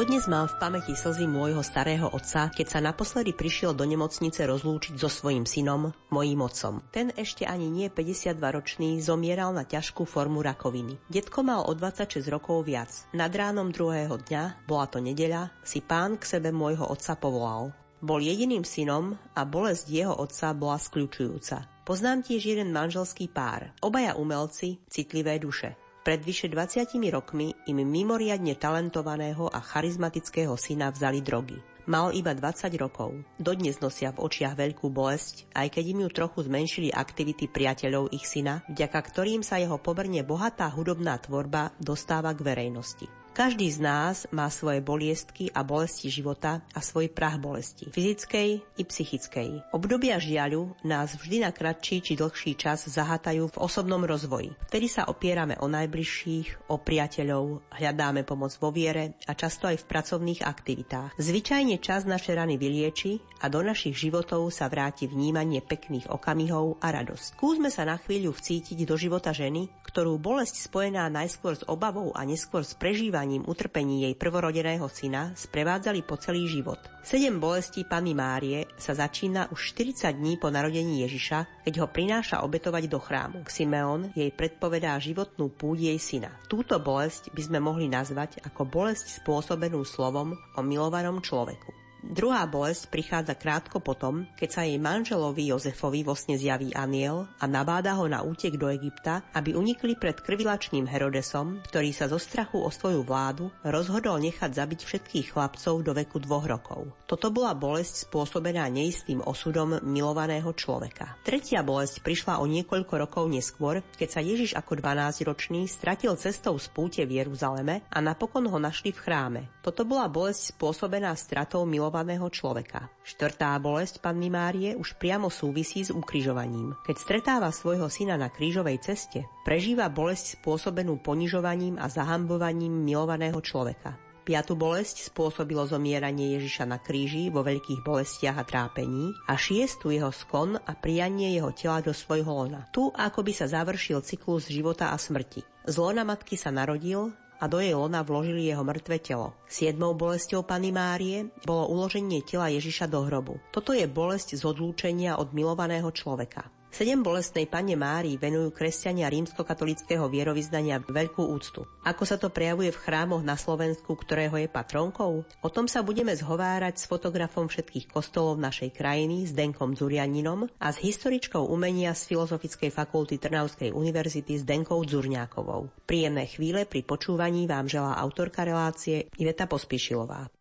Dodnes mám v pamäti slzy môjho starého otca, keď sa naposledy prišiel do nemocnice rozlúčiť so svojím synom, mojím otcom. Ten ešte ani nie 52-ročný zomieral na ťažkú formu rakoviny. Detko mal o 26 rokov viac. Nad ránom druhého dňa, bola to nedeľa, si pán k sebe môjho otca povolal. Bol jediným synom a bolesť jeho otca bola skľúčujúca. Poznám tiež jeden manželský pár, obaja umelci, citlivé duše. Pred vyše 20 rokmi im mimoriadne talentovaného a charizmatického syna vzali drogy. Mal iba 20 rokov. Dodnes nosia v očiach veľkú bolesť, aj keď im ju trochu zmenšili aktivity priateľov ich syna, vďaka ktorým sa jeho pomerne bohatá hudobná tvorba dostáva k verejnosti. Každý z nás má svoje boliestky a bolesti života a svoj prach bolesti, fyzickej i psychickej. Obdobia žiaľu nás vždy na kratší či dlhší čas zahátajú v osobnom rozvoji. Vtedy sa opierame o najbližších, o priateľov, hľadáme pomoc vo viere a často aj v pracovných aktivitách. Zvyčajne čas naše rany vylieči a do našich životov sa vráti vnímanie pekných okamihov a radosť. Skúsme sa na chvíľu vcítiť do života ženy, ktorú bolesť spojená najskôr s obavou a neskôr s prežívaním utrpení jej prvorodeného syna sprevádzali po celý život. Sedem bolestí Panny Márie sa začína už 40 dní po narodení Ježiša, keď ho prináša obetovať do chrámu. Simeon jej predpovedá životnú púť jej syna. Túto bolesť by sme mohli nazvať ako bolesť spôsobenú slovom o milovanom človeku. Druhá bolesť prichádza krátko potom, keď sa jej manželovi Jozefovi vo sne zjaví aniel a nabáda ho na útek do Egypta, aby unikli pred krvilačným Herodesom, ktorý sa zo strachu o svoju vládu rozhodol nechať zabiť všetkých chlapcov do veku dvoch rokov. Toto bola bolesť spôsobená neistým osudom milovaného človeka. Tretia bolesť prišla o niekoľko rokov neskôr, keď sa Ježiš ako 12-ročný stratil cestou z púte v Jeruzaleme a napokon ho našli v chráme. Toto bola bolesť spôsobená stratou milovaného milovaného človeka. Štvrtá bolesť Panny Márie už priamo súvisí s ukrižovaním. Keď stretáva svojho syna na krížovej ceste, prežíva bolesť spôsobenú ponižovaním a zahambovaním milovaného človeka. Piatu bolesť spôsobilo zomieranie Ježiša na kríži vo veľkých bolestiach a trápení a šiestu jeho skon a prijanie jeho tela do svojho lona. Tu ako by sa završil cyklus života a smrti. Z lona matky sa narodil, a do jej lona vložili jeho mŕtve telo. Siedmou bolesťou Pany Márie bolo uloženie tela Ježiša do hrobu. Toto je bolesť z odlúčenia od milovaného človeka. Sedem bolestnej pane Márii venujú kresťania rímskokatolického vierovýznania veľkú úctu. Ako sa to prejavuje v chrámoch na Slovensku, ktorého je patronkou? O tom sa budeme zhovárať s fotografom všetkých kostolov našej krajiny, s Denkom Zurianinom a s historičkou umenia z Filozofickej fakulty Trnavskej univerzity s Denkou Zurňákovou. Príjemné chvíle pri počúvaní vám želá autorka relácie Iveta Pospíšilová.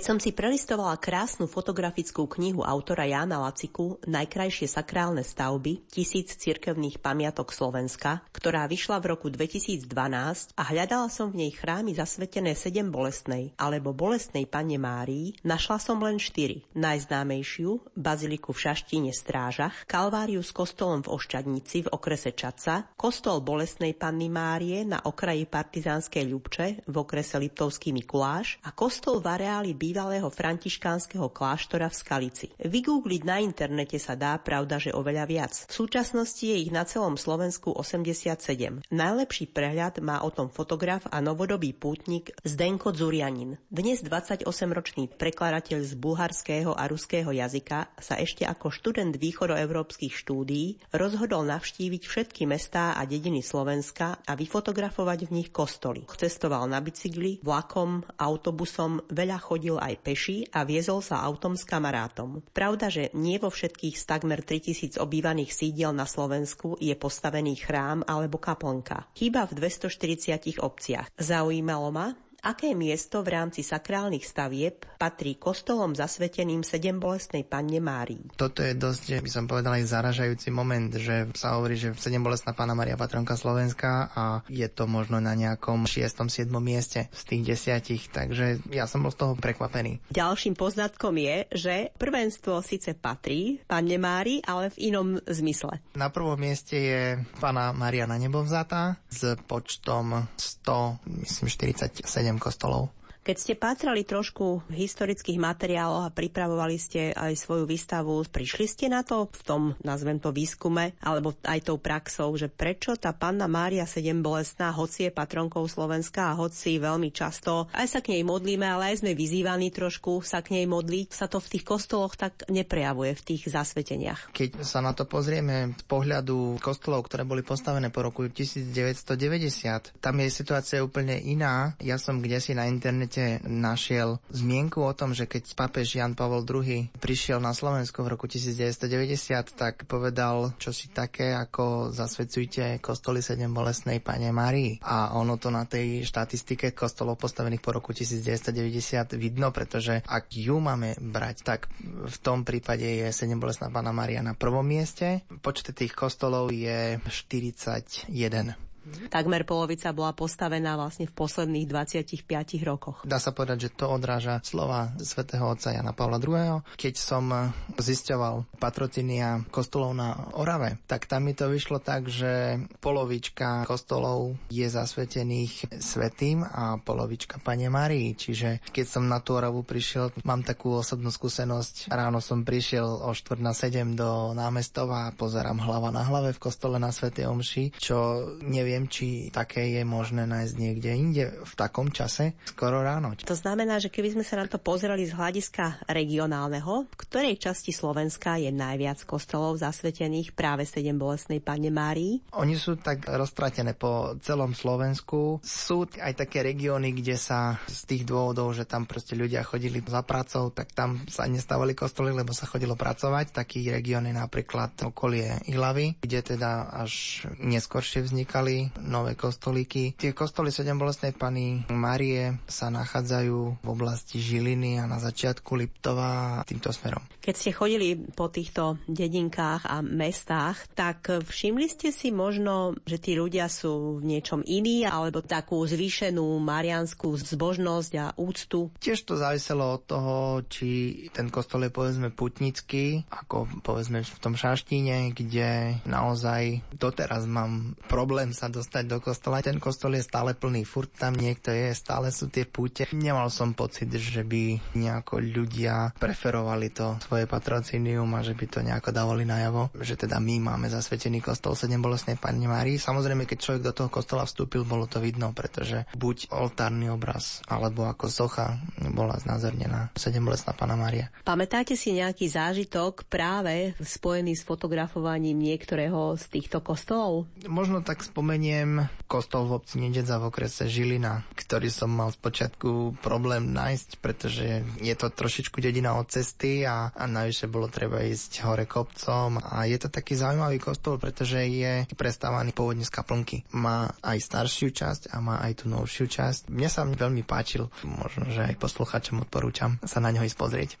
Keď som si prelistovala krásnu fotografickú knihu autora Jána Laciku Najkrajšie sakrálne stavby, tisíc cirkevných pamiatok Slovenska, ktorá vyšla v roku 2012 a hľadala som v nej chrámy zasvetené sedem bolestnej alebo bolestnej Pane Márii, našla som len štyri. Najznámejšiu, baziliku v Šaštíne Strážach, Kalváriu s kostolom v Ošťadnici v okrese Čaca, kostol bolestnej Panny Márie na okraji partizánskej Ľubče v okrese Liptovský Mikuláš a kostol v areáli bývalého františkánskeho kláštora v Skalici. Vygoogliť na internete sa dá, pravda, že oveľa viac. V súčasnosti je ich na celom Slovensku 87. Najlepší prehľad má o tom fotograf a novodobý pútnik Zdenko Zurianin. Dnes 28-ročný prekladateľ z bulharského a ruského jazyka sa ešte ako študent východoeurópskych štúdií rozhodol navštíviť všetky mestá a dediny Slovenska a vyfotografovať v nich kostoly. Cestoval na bicykli, vlakom, autobusom, veľa chodil aj peši a viezol sa autom s kamarátom. Pravda, že nie vo všetkých z takmer 3000 obývaných sídiel na Slovensku je postavený chrám alebo kaplnka. Chýba v 240 obciach. Zaujímalo ma, aké miesto v rámci sakrálnych stavieb patrí kostolom zasveteným sedem bolestnej panne Márii. Toto je dosť, by som povedal, aj zaražajúci moment, že sa hovorí, že sedem bolestná panna Mária patronka Slovenska a je to možno na nejakom 6. 7. mieste z tých desiatich, takže ja som bol z toho prekvapený. Ďalším poznatkom je, že prvenstvo síce patrí panne Mári, ale v inom zmysle. Na prvom mieste je pána Maria na nebo vzatá s počtom 100, myslím 47 kostolov. Keď ste pátrali trošku v historických materiáloch a pripravovali ste aj svoju výstavu, prišli ste na to v tom, nazvem to výskume, alebo aj tou praxou, že prečo tá panna Mária 7 bolestná, hoci je patronkou Slovenska a hoci veľmi často aj sa k nej modlíme, ale aj sme vyzývaní trošku sa k nej modliť, sa to v tých kostoloch tak neprejavuje v tých zasveteniach. Keď sa na to pozrieme z pohľadu kostolov, ktoré boli postavené po roku 1990, tam je situácia úplne iná. Ja som kde si na internete internete našiel zmienku o tom, že keď papež Jan Pavel II prišiel na Slovensko v roku 1990, tak povedal čo si také, ako zasvedcujte kostoly 7 bolestnej Pane Marii. A ono to na tej štatistike kostolov postavených po roku 1990 vidno, pretože ak ju máme brať, tak v tom prípade je 7 bolestná Pana Maria na prvom mieste. Počet tých kostolov je 41. Takmer polovica bola postavená vlastne v posledných 25 rokoch. Dá sa povedať, že to odráža slova svätého otca Jana Pavla II. Keď som zisťoval patrocinia kostolov na Orave, tak tam mi to vyšlo tak, že polovička kostolov je zasvetených svetým a polovička Pane Marii. Čiže keď som na tú Oravu prišiel, mám takú osobnú skúsenosť. Ráno som prišiel o 4 na 7 do námestova a pozerám hlava na hlave v kostole na Svetej Omši, čo neviem neviem, či také je možné nájsť niekde inde v takom čase, skoro ráno. To znamená, že keby sme sa na to pozerali z hľadiska regionálneho, v ktorej časti Slovenska je najviac kostolov zasvetených práve 7 bolestnej Pane Márii? Oni sú tak roztratené po celom Slovensku. Sú aj také regióny, kde sa z tých dôvodov, že tam proste ľudia chodili za pracou, tak tam sa nestávali kostoly, lebo sa chodilo pracovať. Taký región je napríklad okolie Ilavy, kde teda až neskôršie vznikali nové kostolíky. Tie kostoly 7 bolestnej Pany Marie sa nachádzajú v oblasti Žiliny a na začiatku Liptova týmto smerom. Keď ste chodili po týchto dedinkách a mestách, tak všimli ste si možno, že tí ľudia sú v niečom iní, alebo takú zvýšenú marianskú zbožnosť a úctu? Tiež to záviselo od toho, či ten kostol je povedzme putnický, ako povedzme v tom Šaštíne, kde naozaj doteraz mám problém sa dostať do kostola. Ten kostol je stále plný, furt tam niekto je, stále sú tie púte. Nemal som pocit, že by nejako ľudia preferovali to svoje patrocínium a že by to nejako dávali najavo, že teda my máme zasvetený kostol 7 bolestnej Pani Márii. Samozrejme, keď človek do toho kostola vstúpil, bolo to vidno, pretože buď oltárny obraz, alebo ako socha bola znázornená 7 bolestná Pana Mária. Pamätáte si nejaký zážitok práve spojený s fotografovaním niektorého z týchto kostolov? Možno tak spomeniem spomeniem kostol v obci Nededza v okrese Žilina, ktorý som mal spočiatku problém nájsť, pretože je to trošičku dedina od cesty a, a navyše bolo treba ísť hore kopcom a je to taký zaujímavý kostol, pretože je prestávaný pôvodne z kaplnky. Má aj staršiu časť a má aj tú novšiu časť. Mne sa veľmi páčil, možno, že aj posluchačom odporúčam sa na neho ísť pozrieť.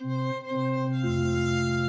thank you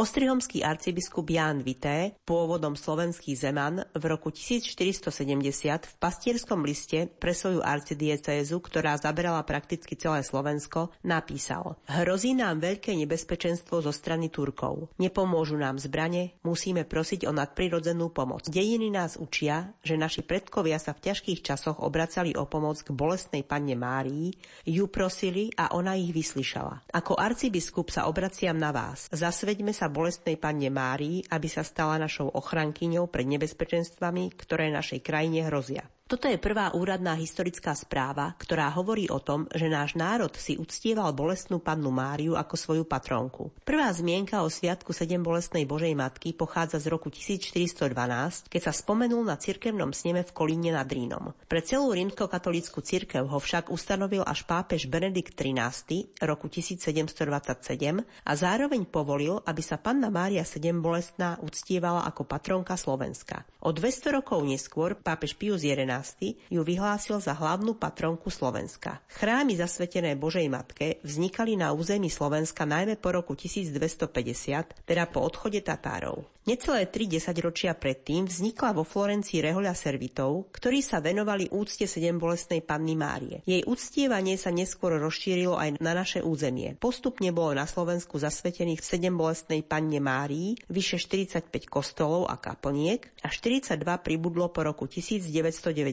Ostrihomský arcibiskup Ján Vité, pôvodom slovenský zeman, v roku 1470 v pastierskom liste pre svoju arcidiecézu, ktorá zaberala prakticky celé Slovensko, napísal Hrozí nám veľké nebezpečenstvo zo strany Turkov. Nepomôžu nám zbrane, musíme prosiť o nadprirodzenú pomoc. Dejiny nás učia, že naši predkovia sa v ťažkých časoch obracali o pomoc k bolestnej panne Márii, ju prosili a ona ich vyslyšala. Ako arcibiskup sa obraciam na vás. Zasveďme sa bolestnej panne Márii, aby sa stala našou ochrankyňou pred nebezpečenstvami, ktoré našej krajine hrozia. Toto je prvá úradná historická správa, ktorá hovorí o tom, že náš národ si uctieval bolestnú pannu Máriu ako svoju patronku. Prvá zmienka o sviatku sedem bolestnej Božej Matky pochádza z roku 1412, keď sa spomenul na cirkevnom sneme v Kolíne nad Rínom. Pre celú rímskokatolícku cirkev ho však ustanovil až pápež Benedikt XIII roku 1727 a zároveň povolil, aby sa panna Mária sedem bolestná uctievala ako patronka Slovenska. O 200 rokov neskôr pápež Pius XI ju vyhlásil za hlavnú patronku Slovenska. Chrámy zasvetené Božej Matke vznikali na území Slovenska najmä po roku 1250, teda po odchode Tatárov. Necelé tri desaťročia predtým vznikla vo Florencii rehoľa servitov, ktorí sa venovali úcte sedem bolestnej panny Márie. Jej uctievanie sa neskôr rozšírilo aj na naše územie. Postupne bolo na Slovensku zasvetených sedem bolestnej panne Márii, vyše 45 kostolov a kaplniek a 42 pribudlo po roku 1990.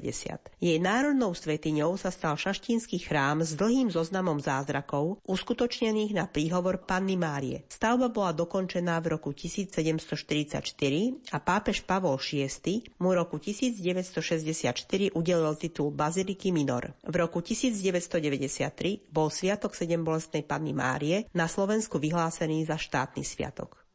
Jej národnou svetiňou sa stal šaštínsky chrám s dlhým zoznamom zázrakov, uskutočnených na príhovor panny Márie. Stavba bola dokončená v roku 1740 1944 a pápež Pavol VI mu roku 1964 udelil titul Baziliky Minor. V roku 1993 bol Sviatok sedembolestnej Panny Márie na Slovensku vyhlásený za štátny sviatok.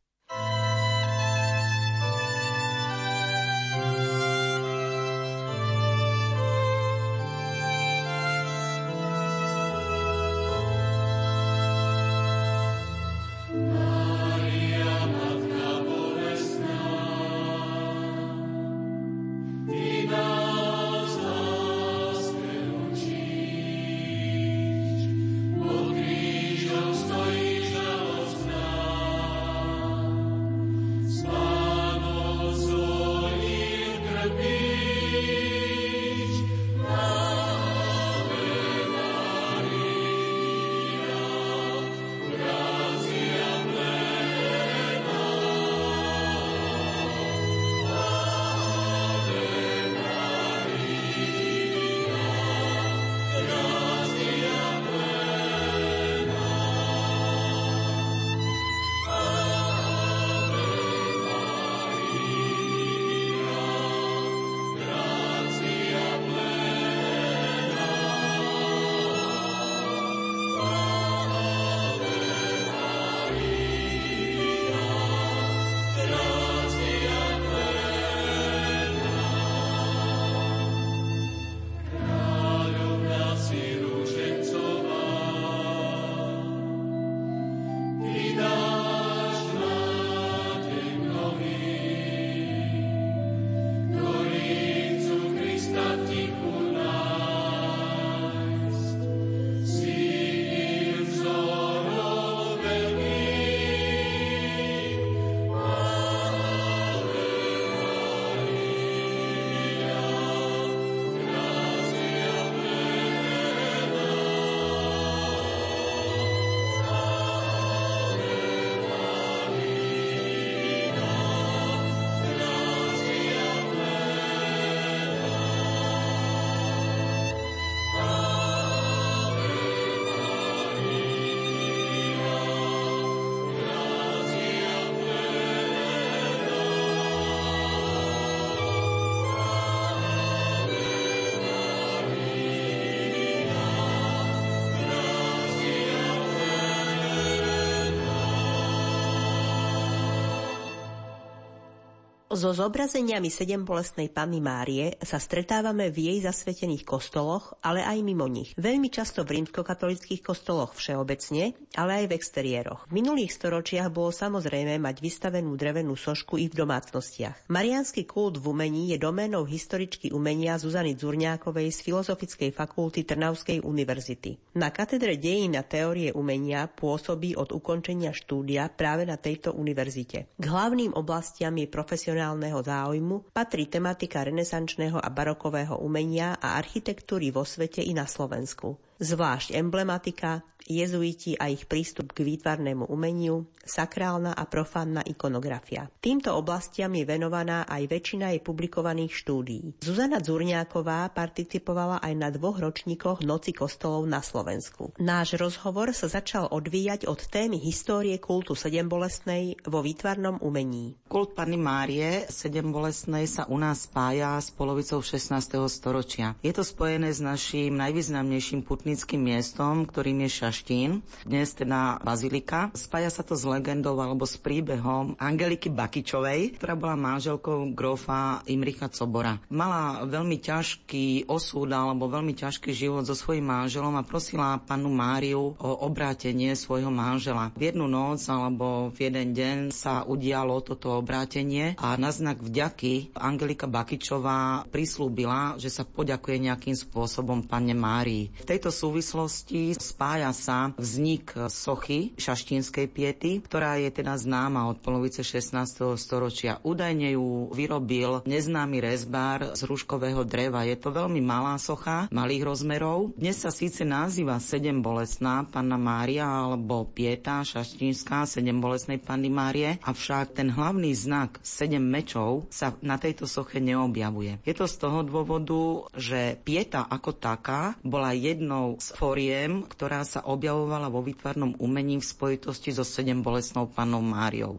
So zobrazeniami sedem bolestnej Panny Márie sa stretávame v jej zasvetených kostoloch, ale aj mimo nich. Veľmi často v rímskokatolických kostoloch všeobecne, ale aj v exteriéroch. V minulých storočiach bolo samozrejme mať vystavenú drevenú sošku i v domácnostiach. Mariánsky kult v umení je doménou historičky umenia Zuzany Zurňákovej z Filozofickej fakulty Trnavskej univerzity. Na katedre dejín a teórie umenia pôsobí od ukončenia štúdia práve na tejto univerzite. K hlavným oblastiam je profesionálne regionálneho záujmu patrí tematika renesančného a barokového umenia a architektúry vo svete i na Slovensku. Zvlášť emblematika, jezuiti a ich prístup k výtvarnému umeniu, sakrálna a profánna ikonografia. Týmto oblastiam je venovaná aj väčšina jej publikovaných štúdií. Zuzana Zurňáková participovala aj na dvoch ročníkoch Noci kostolov na Slovensku. Náš rozhovor sa začal odvíjať od témy histórie kultu sedembolesnej vo výtvarnom umení. Kult Panny Márie sedembolesnej sa u nás spája s polovicou 16. storočia. Je to spojené s našim najvýznamnejším putnickým miestom, ktorým je Šaštín, dnes teda Bazilika. Spája sa to s legendou alebo s príbehom Angeliky Bakičovej, ktorá bola manželkou grofa Imricha Cobora. Mala veľmi ťažký osud alebo veľmi ťažký život so svojím manželom a prosila panu Máriu o obrátenie svojho manžela. V jednu noc alebo v jeden deň sa udialo toto obrátenie a na znak vďaky Angelika Bakičová prislúbila, že sa poďakuje nejakým spôsobom panne Márii. V tejto súvislosti spája sa vznik sochy šaštínskej piety, ktorá je teda známa od polovice 16. storočia. Údajne ju vyrobil neznámy rezbár z ruškového dreva. Je to veľmi malá socha, malých rozmerov. Dnes sa síce nazýva sedem bolesná panna Mária alebo pieta šaštínska sedem bolesnej panny Márie, avšak ten hlavný znak sedem mečov sa na tejto soche neobjavuje. Je to z toho dôvodu, že pieta ako taká bola jednou z foriem, ktorá sa objavovala vo výtvarnom umení v spojitosti so sedem bolesnou pannou Máriou.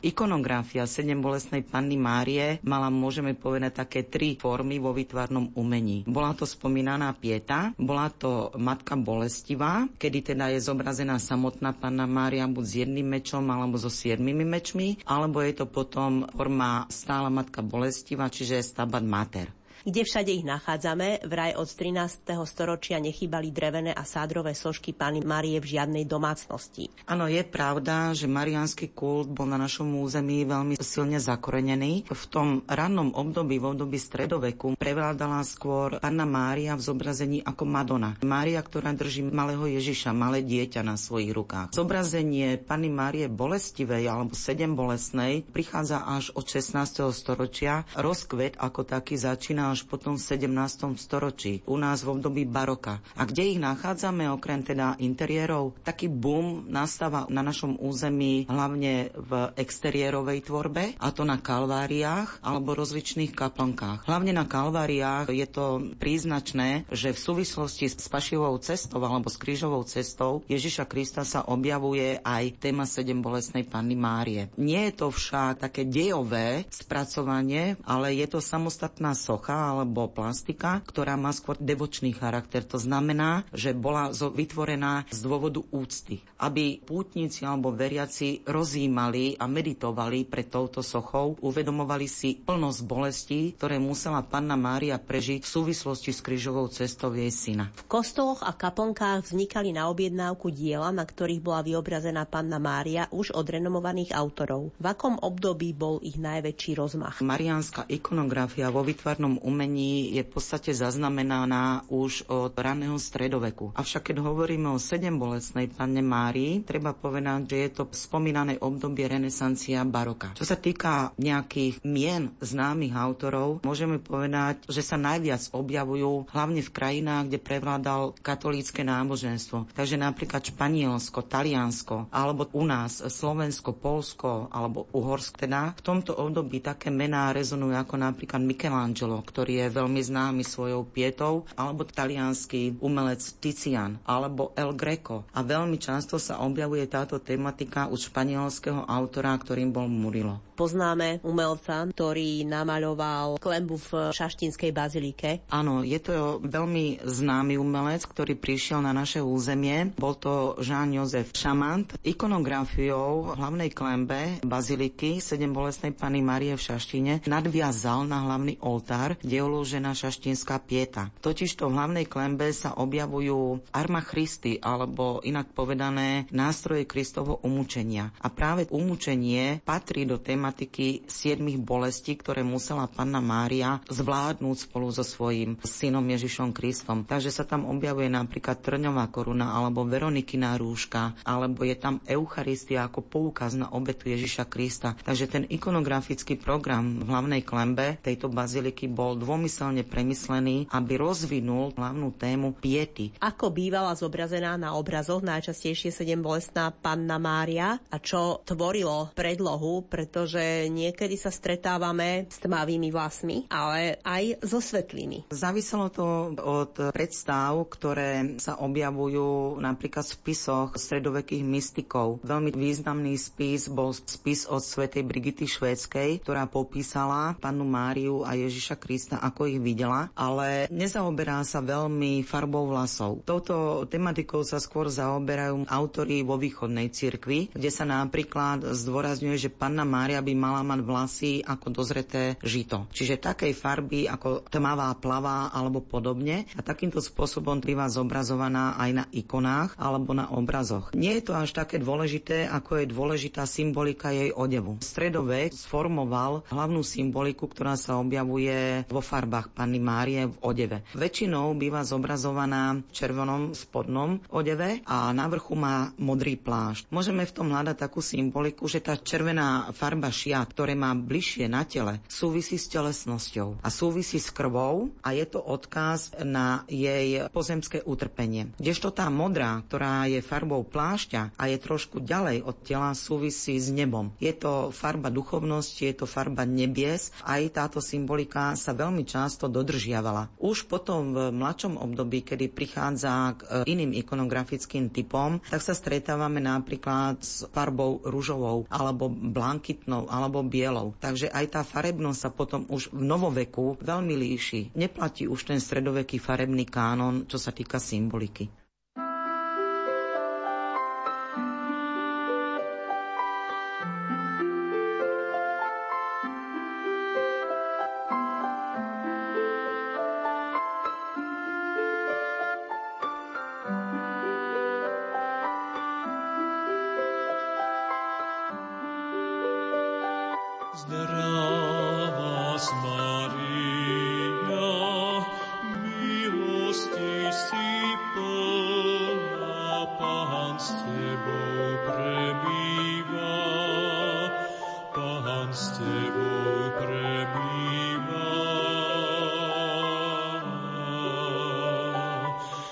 Ikonografia sedem bolesnej panny Márie mala, môžeme povedať, také tri formy vo výtvarnom umení. Bola to spomínaná pieta, bola to matka bolestivá, kedy teda je zobrazená samotná panna Mária buď s jedným mečom alebo so siedmimi mečmi, alebo je to potom forma stála matka bolestivá, čiže stabat mater kde všade ich nachádzame. Vraj od 13. storočia nechýbali drevené a sádrové sošky Pany Marie v žiadnej domácnosti. Áno, je pravda, že mariánsky kult bol na našom území veľmi silne zakorenený. V tom rannom období, v období stredoveku, prevládala skôr Panna Mária v zobrazení ako Madonna. Mária, ktorá drží malého Ježiša, malé dieťa na svojich rukách. Zobrazenie Panny Márie bolestivej alebo sedem bolesnej prichádza až od 16. storočia. Rozkvet ako taký začína až potom v 17. storočí, u nás v období baroka. A kde ich nachádzame okrem teda interiérov? Taký boom nastáva na našom území hlavne v exteriérovej tvorbe, a to na kalváriách alebo rozličných kaplnkách. Hlavne na kalváriách je to príznačné, že v súvislosti s pašivou cestou alebo s krížovou cestou Ježiša Krista sa objavuje aj téma sedem bolesnej Panny Márie. Nie je to však také dejové spracovanie, ale je to samostatná socha alebo plastika, ktorá má skôr devočný charakter. To znamená, že bola vytvorená z dôvodu úcty, aby pútnici alebo veriaci rozímali a meditovali pred touto sochou, uvedomovali si plnosť bolesti, ktoré musela panna Mária prežiť v súvislosti s krížovou cestou jej syna. V kostoloch a kaponkách vznikali na objednávku diela, na ktorých bola vyobrazená panna Mária už od renomovaných autorov. V akom období bol ich najväčší rozmach? Mariánska ikonografia vo vytvarnom umení je v podstate zaznamenaná už od raného stredoveku. Avšak keď hovoríme o sedem bolestnej panne Márii, treba povedať, že je to spomínané obdobie renesancia baroka. Čo sa týka nejakých mien známych autorov, môžeme povedať, že sa najviac objavujú hlavne v krajinách, kde prevládal katolícke náboženstvo. Takže napríklad Španielsko, Taliansko, alebo u nás Slovensko, Polsko alebo Uhorsko. Teda v tomto období také mená rezonujú ako napríklad Michelangelo, ktorý ktorý je veľmi známy svojou pietou, alebo talianský umelec Tizian, alebo El Greco. A veľmi často sa objavuje táto tematika u španielského autora, ktorým bol Murilo. Poznáme umelca, ktorý namaľoval klembu v Šaštinskej bazilike. Áno, je to veľmi známy umelec, ktorý prišiel na naše územie. Bol to Jean-Joseph Chamant. Ikonografiou hlavnej klembe baziliky sedem bolestnej Pany Marie v Šaštine nadviazal na hlavný oltár, kde uložená šaštinská pieta. Totižto v hlavnej klembe sa objavujú arma Christy, alebo inak povedané nástroje Kristovo umúčenia. A práve umúčenie patrí do téma problematiky siedmých bolestí, ktoré musela panna Mária zvládnuť spolu so svojím synom Ježišom Kristom. Takže sa tam objavuje napríklad trňová koruna alebo Veronikina rúška, alebo je tam Eucharistia ako poukaz na obetu Ježiša Krista. Takže ten ikonografický program v hlavnej klembe tejto baziliky bol dvomyselne premyslený, aby rozvinul hlavnú tému piety. Ako bývala zobrazená na obrazoch najčastejšie sedem bolestná panna Mária a čo tvorilo predlohu, pretože že niekedy sa stretávame s tmavými vlasmi, ale aj so svetlými. Záviselo to od predstav, ktoré sa objavujú napríklad v spisoch stredovekých mystikov. Veľmi významný spis bol spis od svätej Brigity Švédskej, ktorá popísala pannu Máriu a Ježiša Krista, ako ich videla, ale nezaoberá sa veľmi farbou vlasov. Touto tematikou sa skôr zaoberajú autori vo východnej cirkvi, kde sa napríklad zdôrazňuje, že panna Mária by mala mať vlasy ako dozreté žito. Čiže takej farby ako tmavá plava alebo podobne. A takýmto spôsobom býva zobrazovaná aj na ikonách alebo na obrazoch. Nie je to až také dôležité, ako je dôležitá symbolika jej odevu. Stredovek sformoval hlavnú symboliku, ktorá sa objavuje vo farbách Panny Márie v odeve. Väčšinou býva zobrazovaná v červenom spodnom odeve a na vrchu má modrý plášť. Môžeme v tom hľadať takú symboliku, že tá červená farba šia, ktoré má bližšie na tele, súvisí s telesnosťou a súvisí s krvou a je to odkaz na jej pozemské utrpenie. Kdežto tá modrá, ktorá je farbou plášťa a je trošku ďalej od tela, súvisí s nebom. Je to farba duchovnosti, je to farba nebies. Aj táto symbolika sa veľmi často dodržiavala. Už potom v mladšom období, kedy prichádza k e, iným ikonografickým typom, tak sa stretávame napríklad s farbou rúžovou alebo blankitnou alebo bielou. Takže aj tá farebnosť sa potom už v novoveku veľmi líši. Neplatí už ten stredoveký farebný kánon, čo sa týka symboliky.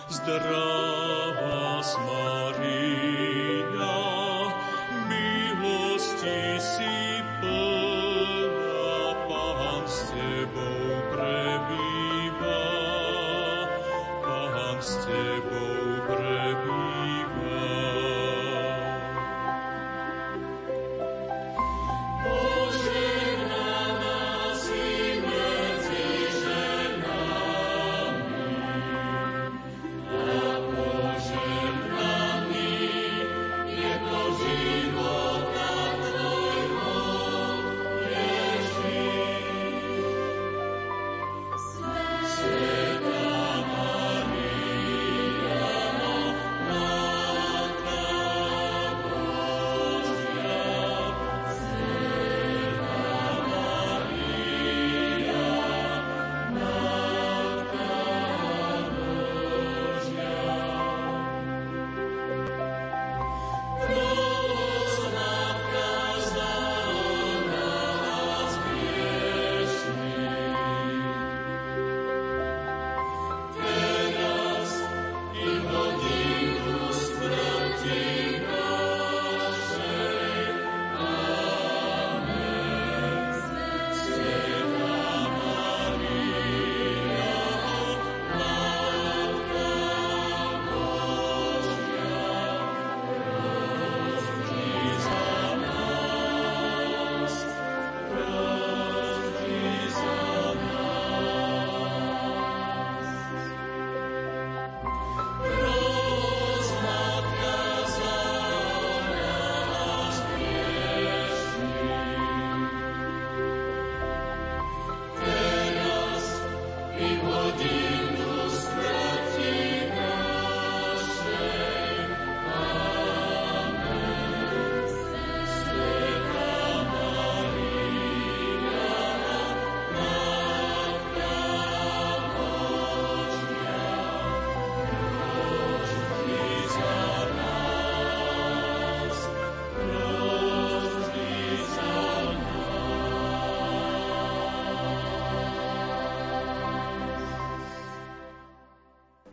zdravá smak.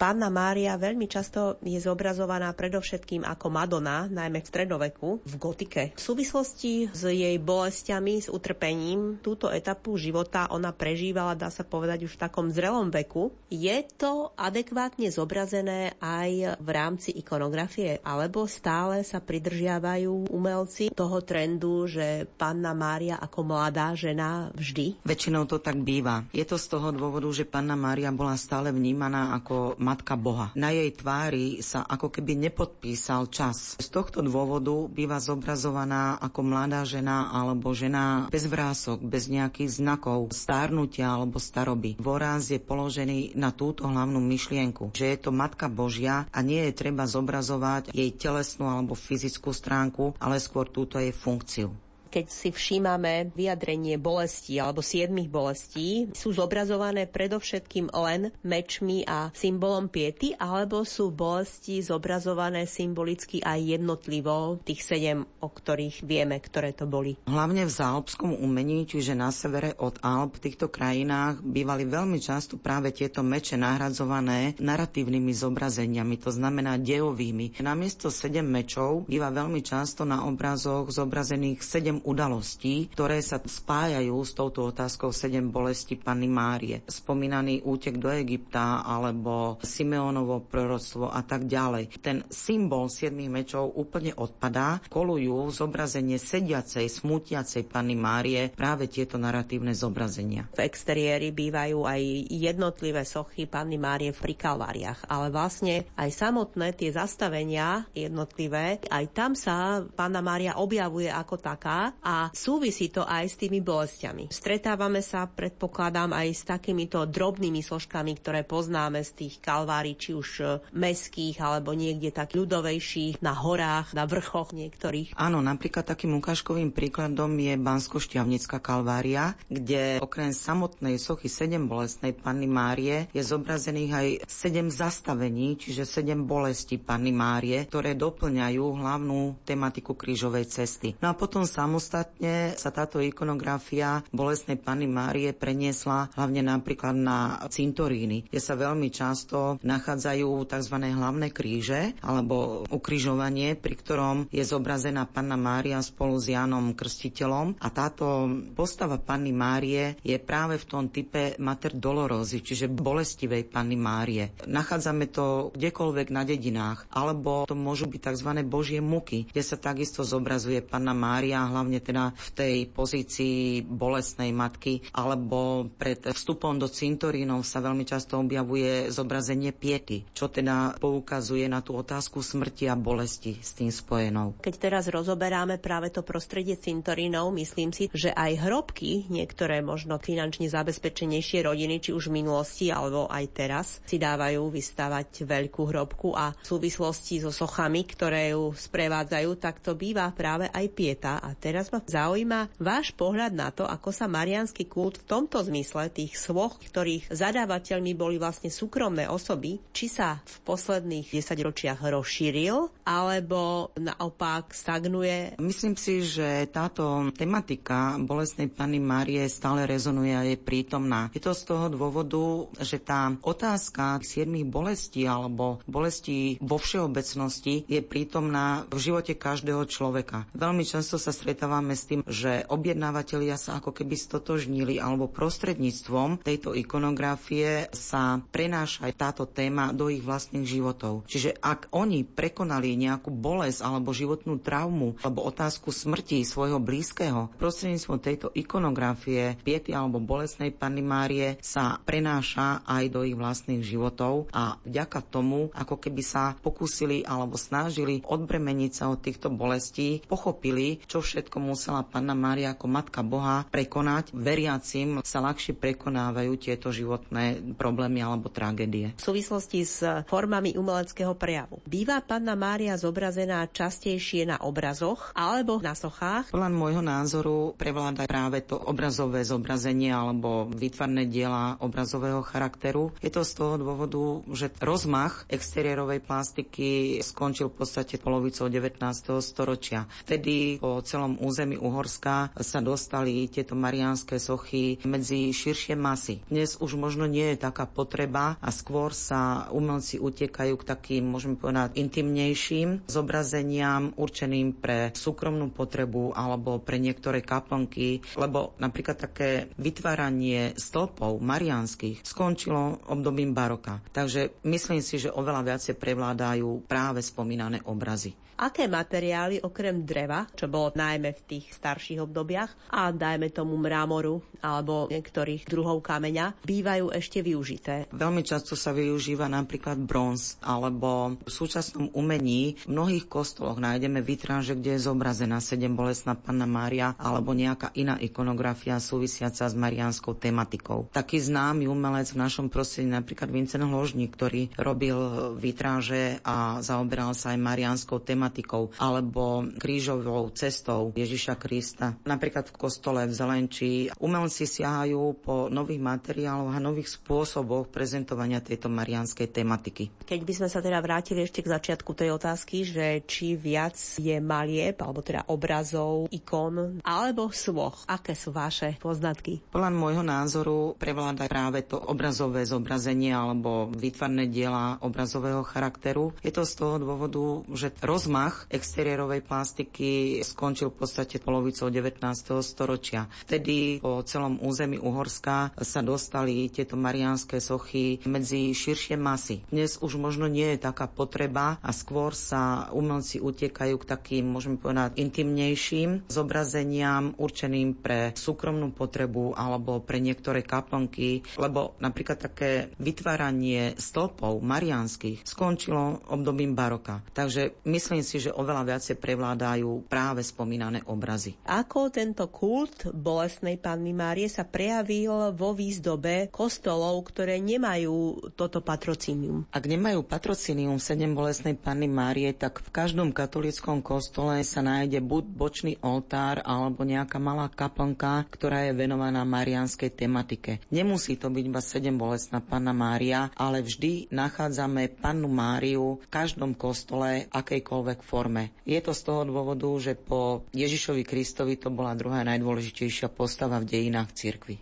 Panna Mária veľmi často je zobrazovaná predovšetkým ako Madonna, najmä v stredoveku, v gotike. V súvislosti s jej bolestiami, s utrpením, túto etapu života ona prežívala, dá sa povedať, už v takom zrelom veku. Je to adekvátne zobrazené aj v rámci ikonografie, alebo stále sa pridržiavajú umelci toho trendu, že Panna Mária ako mladá žena vždy? Väčšinou to tak býva. Je to z toho dôvodu, že Panna Mária bola stále vnímaná ako Matka Boha. Na jej tvári sa ako keby nepodpísal čas. Z tohto dôvodu býva zobrazovaná ako mladá žena alebo žena bez vrások, bez nejakých znakov stárnutia alebo staroby. Dôraz je položený na túto hlavnú myšlienku, že je to Matka Božia a nie je treba zobrazovať jej telesnú alebo fyzickú stránku, ale skôr túto jej funkciu keď si všímame vyjadrenie bolesti alebo siedmých bolestí, sú zobrazované predovšetkým len mečmi a symbolom piety, alebo sú bolesti zobrazované symbolicky aj jednotlivo, tých sedem, o ktorých vieme, ktoré to boli. Hlavne v záalpskom umení, čiže na severe od Alp, v týchto krajinách bývali veľmi často práve tieto meče nahradzované naratívnymi zobrazeniami, to znamená dejovými. Namiesto sedem mečov býva veľmi často na obrazoch zobrazených sedem udalostí, ktoré sa spájajú s touto otázkou sedem bolesti Panny Márie. Spomínaný útek do Egypta alebo Simeonovo proroctvo a tak ďalej. Ten symbol siedmých mečov úplne odpadá. Kolujú zobrazenie sediacej, smutiacej Panny Márie práve tieto naratívne zobrazenia. V exteriéri bývajú aj jednotlivé sochy Panny Márie pri kalváriach, ale vlastne aj samotné tie zastavenia jednotlivé, aj tam sa Panna Mária objavuje ako taká a súvisí to aj s tými bolestiami. Stretávame sa, predpokladám, aj s takýmito drobnými složkami, ktoré poznáme z tých kalvári, či už e, meských alebo niekde tak ľudovejších, na horách, na vrchoch niektorých. Áno, napríklad takým ukážkovým príkladom je Bansko-Šťavnická kalvária, kde okrem samotnej sochy sedem bolestnej Panny Márie je zobrazených aj sedem zastavení, čiže sedem bolesti Panny Márie, ktoré doplňajú hlavnú tematiku krížovej cesty. No a potom samozrejme Samostatne sa táto ikonografia bolestnej Panny Márie preniesla hlavne napríklad na cintoríny, kde sa veľmi často nachádzajú tzv. hlavné kríže alebo ukrižovanie, pri ktorom je zobrazená Panna Mária spolu s Jánom Krstiteľom a táto postava Panny Márie je práve v tom type Mater Dolorozy, čiže bolestivej Panny Márie. Nachádzame to kdekoľvek na dedinách, alebo to môžu byť tzv. Božie muky, kde sa takisto zobrazuje Panna Mária, hlavne hlavne teda v tej pozícii bolestnej matky, alebo pred vstupom do cintorínov sa veľmi často objavuje zobrazenie piety, čo teda poukazuje na tú otázku smrti a bolesti s tým spojenou. Keď teraz rozoberáme práve to prostredie cintorínov, myslím si, že aj hrobky, niektoré možno finančne zabezpečenejšie rodiny, či už v minulosti alebo aj teraz, si dávajú vystavať veľkú hrobku a v súvislosti so sochami, ktoré ju sprevádzajú, tak to býva práve aj pieta. A teraz teraz ma zaujíma váš pohľad na to, ako sa marianský kult v tomto zmysle tých svoch, ktorých zadávateľmi boli vlastne súkromné osoby, či sa v posledných 10 ročiach rozšíril, alebo naopak stagnuje? Myslím si, že táto tematika bolestnej Panny Márie stále rezonuje a je prítomná. Je to z toho dôvodu, že tá otázka siedmých bolestí alebo bolestí vo všeobecnosti je prítomná v živote každého človeka. Veľmi často sa stretáva stretávame s tým, že objednávateľia sa ako keby stotožnili alebo prostredníctvom tejto ikonografie sa prenáša aj táto téma do ich vlastných životov. Čiže ak oni prekonali nejakú bolesť alebo životnú traumu alebo otázku smrti svojho blízkeho, prostredníctvom tejto ikonografie piety alebo bolestnej Panny Márie sa prenáša aj do ich vlastných životov a vďaka tomu, ako keby sa pokúsili alebo snažili odbremeniť sa od týchto bolestí, pochopili, čo všetko musela Panna Mária ako Matka Boha prekonať. Veriacim sa ľahšie prekonávajú tieto životné problémy alebo tragédie. V súvislosti s formami umeleckého prejavu. Býva Panna Mária zobrazená častejšie na obrazoch alebo na sochách? Podľa môjho názoru prevláda práve to obrazové zobrazenie alebo výtvarné diela obrazového charakteru. Je to z toho dôvodu, že rozmach exteriérovej plastiky skončil v podstate polovicou 19. storočia. Vtedy po celom území Uhorska sa dostali tieto mariánske sochy medzi širšie masy. Dnes už možno nie je taká potreba a skôr sa umelci utekajú k takým, môžeme povedať, intimnejším zobrazeniam určeným pre súkromnú potrebu alebo pre niektoré kaplnky, lebo napríklad také vytváranie stĺpov mariánskych skončilo obdobím baroka. Takže myslím si, že oveľa viacej prevládajú práve spomínané obrazy. Aké materiály okrem dreva, čo bolo najmä v tých starších obdobiach, a dajme tomu mramoru alebo niektorých druhov kameňa, bývajú ešte využité? Veľmi často sa využíva napríklad bronz, alebo v súčasnom umení v mnohých kostoloch nájdeme vitráže, kde je zobrazená sedem bolesná panna Mária alebo nejaká iná ikonografia súvisiaca s marianskou tematikou. Taký známy umelec v našom prostredí, napríklad Vincent Hložník, ktorý robil vitráže a zaoberal sa aj marianskou tematikou, tematikou alebo krížovou cestou Ježiša Krista. Napríklad v kostole v Zelenči umelci siahajú po nových materiáloch a nových spôsoboch prezentovania tejto marianskej tematiky. Keď by sme sa teda vrátili ešte k začiatku tej otázky, že či viac je malieb, alebo teda obrazov, ikon, alebo svoch. Aké sú vaše poznatky? Podľa môjho názoru prevláda práve to obrazové zobrazenie alebo výtvarné diela obrazového charakteru. Je to z toho dôvodu, že rozmach rozmach exteriérovej plastiky skončil v podstate polovicou 19. storočia. Vtedy po celom území Uhorska sa dostali tieto mariánske sochy medzi širšie masy. Dnes už možno nie je taká potreba a skôr sa umelci utekajú k takým, môžeme povedať, intimnejším zobrazeniam určeným pre súkromnú potrebu alebo pre niektoré kaplnky, lebo napríklad také vytváranie stĺpov mariánskych skončilo obdobím baroka. Takže myslím si, že oveľa viacej prevládajú práve spomínané obrazy. Ako tento kult bolestnej Panny Márie sa prejavil vo výzdobe kostolov, ktoré nemajú toto patrocínium? Ak nemajú patrocínium sedem bolestnej Panny Márie, tak v každom katolickom kostole sa nájde buď bočný oltár alebo nejaká malá kaplnka, ktorá je venovaná marianskej tematike. Nemusí to byť iba sedem bolestná Panna Mária, ale vždy nachádzame Pannu Máriu v každom kostole akejkoľvek akejkoľvek forme. Je to z toho dôvodu, že po Ježišovi Kristovi to bola druhá najdôležitejšia postava v dejinách cirkvi.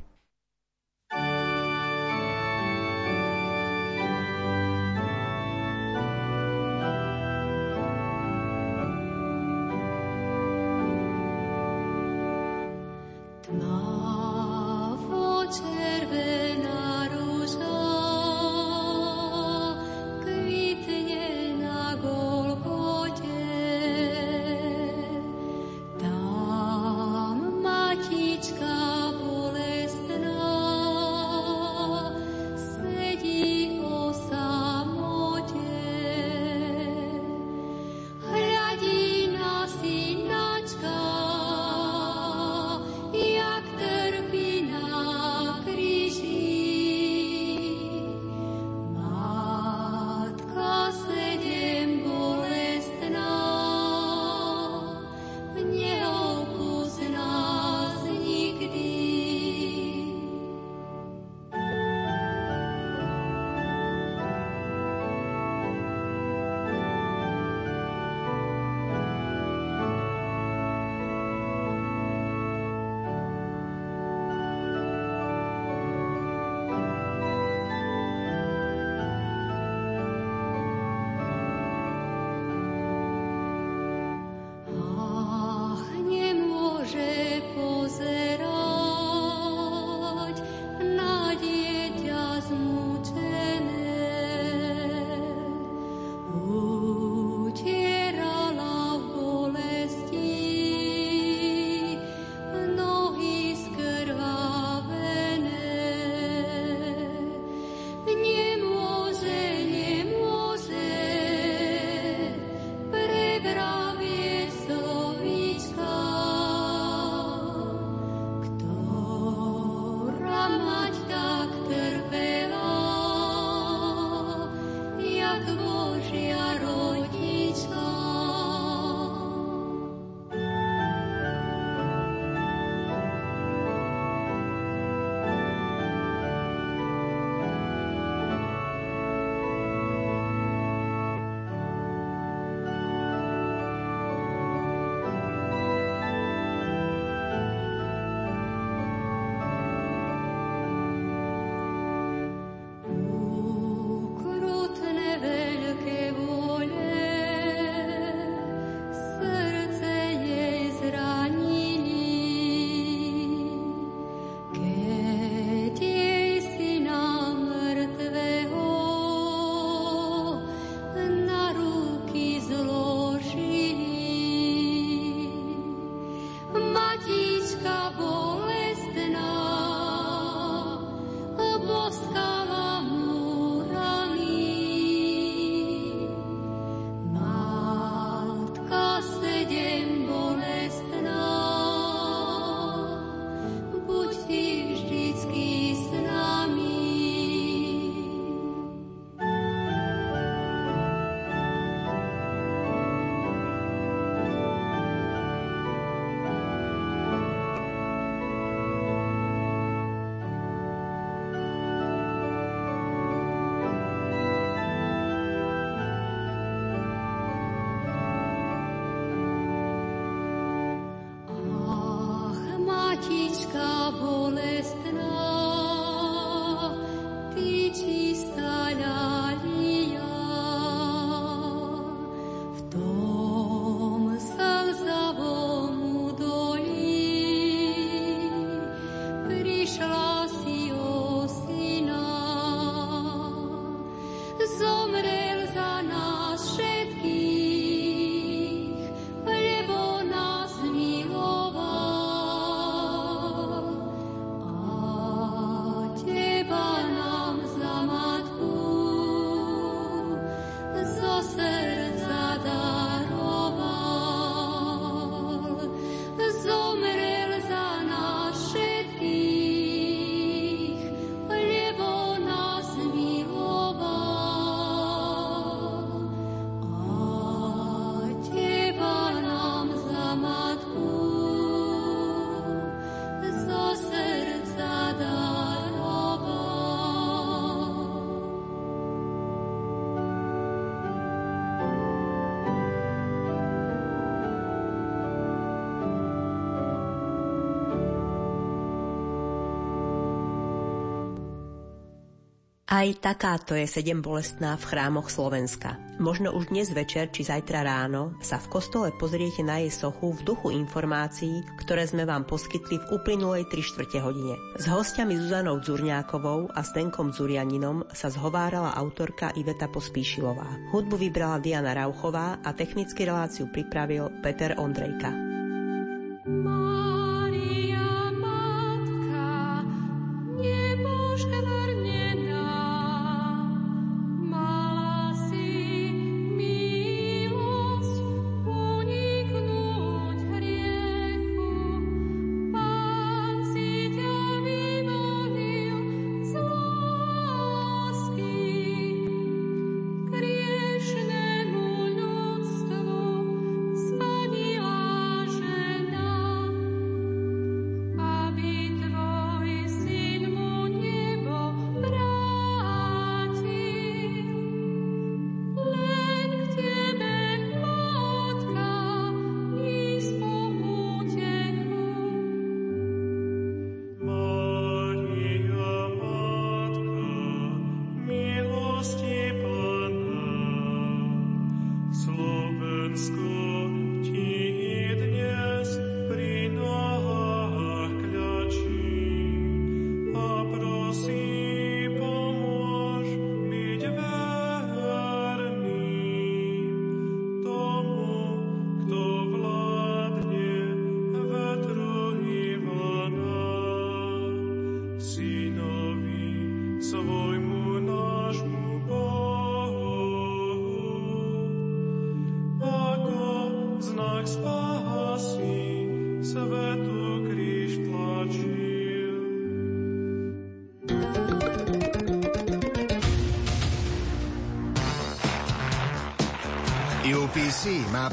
Aj takáto je sedem bolestná v chrámoch Slovenska. Možno už dnes večer či zajtra ráno sa v kostole pozriete na jej sochu v duchu informácií, ktoré sme vám poskytli v uplynulej 3 čtvrte hodine. S hostiami Zuzanou Dzurňákovou a Stenkom Dzurianinom sa zhovárala autorka Iveta Pospíšilová. Hudbu vybrala Diana Rauchová a technický reláciu pripravil Peter Ondrejka.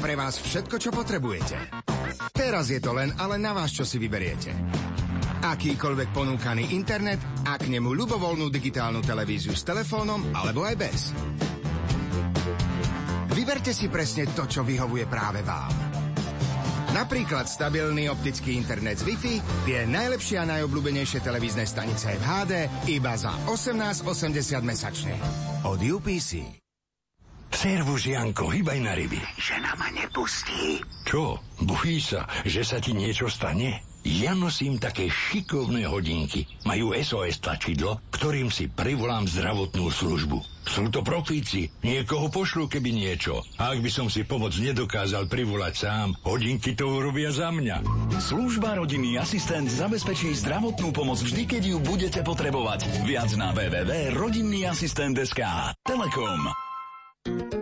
Pre vás všetko, čo potrebujete. Teraz je to len ale na vás, čo si vyberiete. Akýkoľvek ponúkaný internet a k nemu ľubovoľnú digitálnu televíziu s telefónom alebo aj bez. Vyberte si presne to, čo vyhovuje práve vám. Napríklad stabilný optický internet z Wi-Fi, tie najlepšie a najobľúbenejšie televízne stanice v HD iba za 18,80 mesačne. Od UPC. Servus, Janko, hýbaj na ryby. Žena ma nepustí. Čo? Bojí sa, že sa ti niečo stane? Ja nosím také šikovné hodinky. Majú SOS tlačidlo, ktorým si privolám zdravotnú službu. Sú to profíci, niekoho pošlu, keby niečo. A ak by som si pomoc nedokázal privolať sám, hodinky to urobia za mňa. Služba rodinný asistent zabezpečí zdravotnú pomoc vždy, keď ju budete potrebovať. Viac na www.rodinnyasistent.sk Telekom. Thank you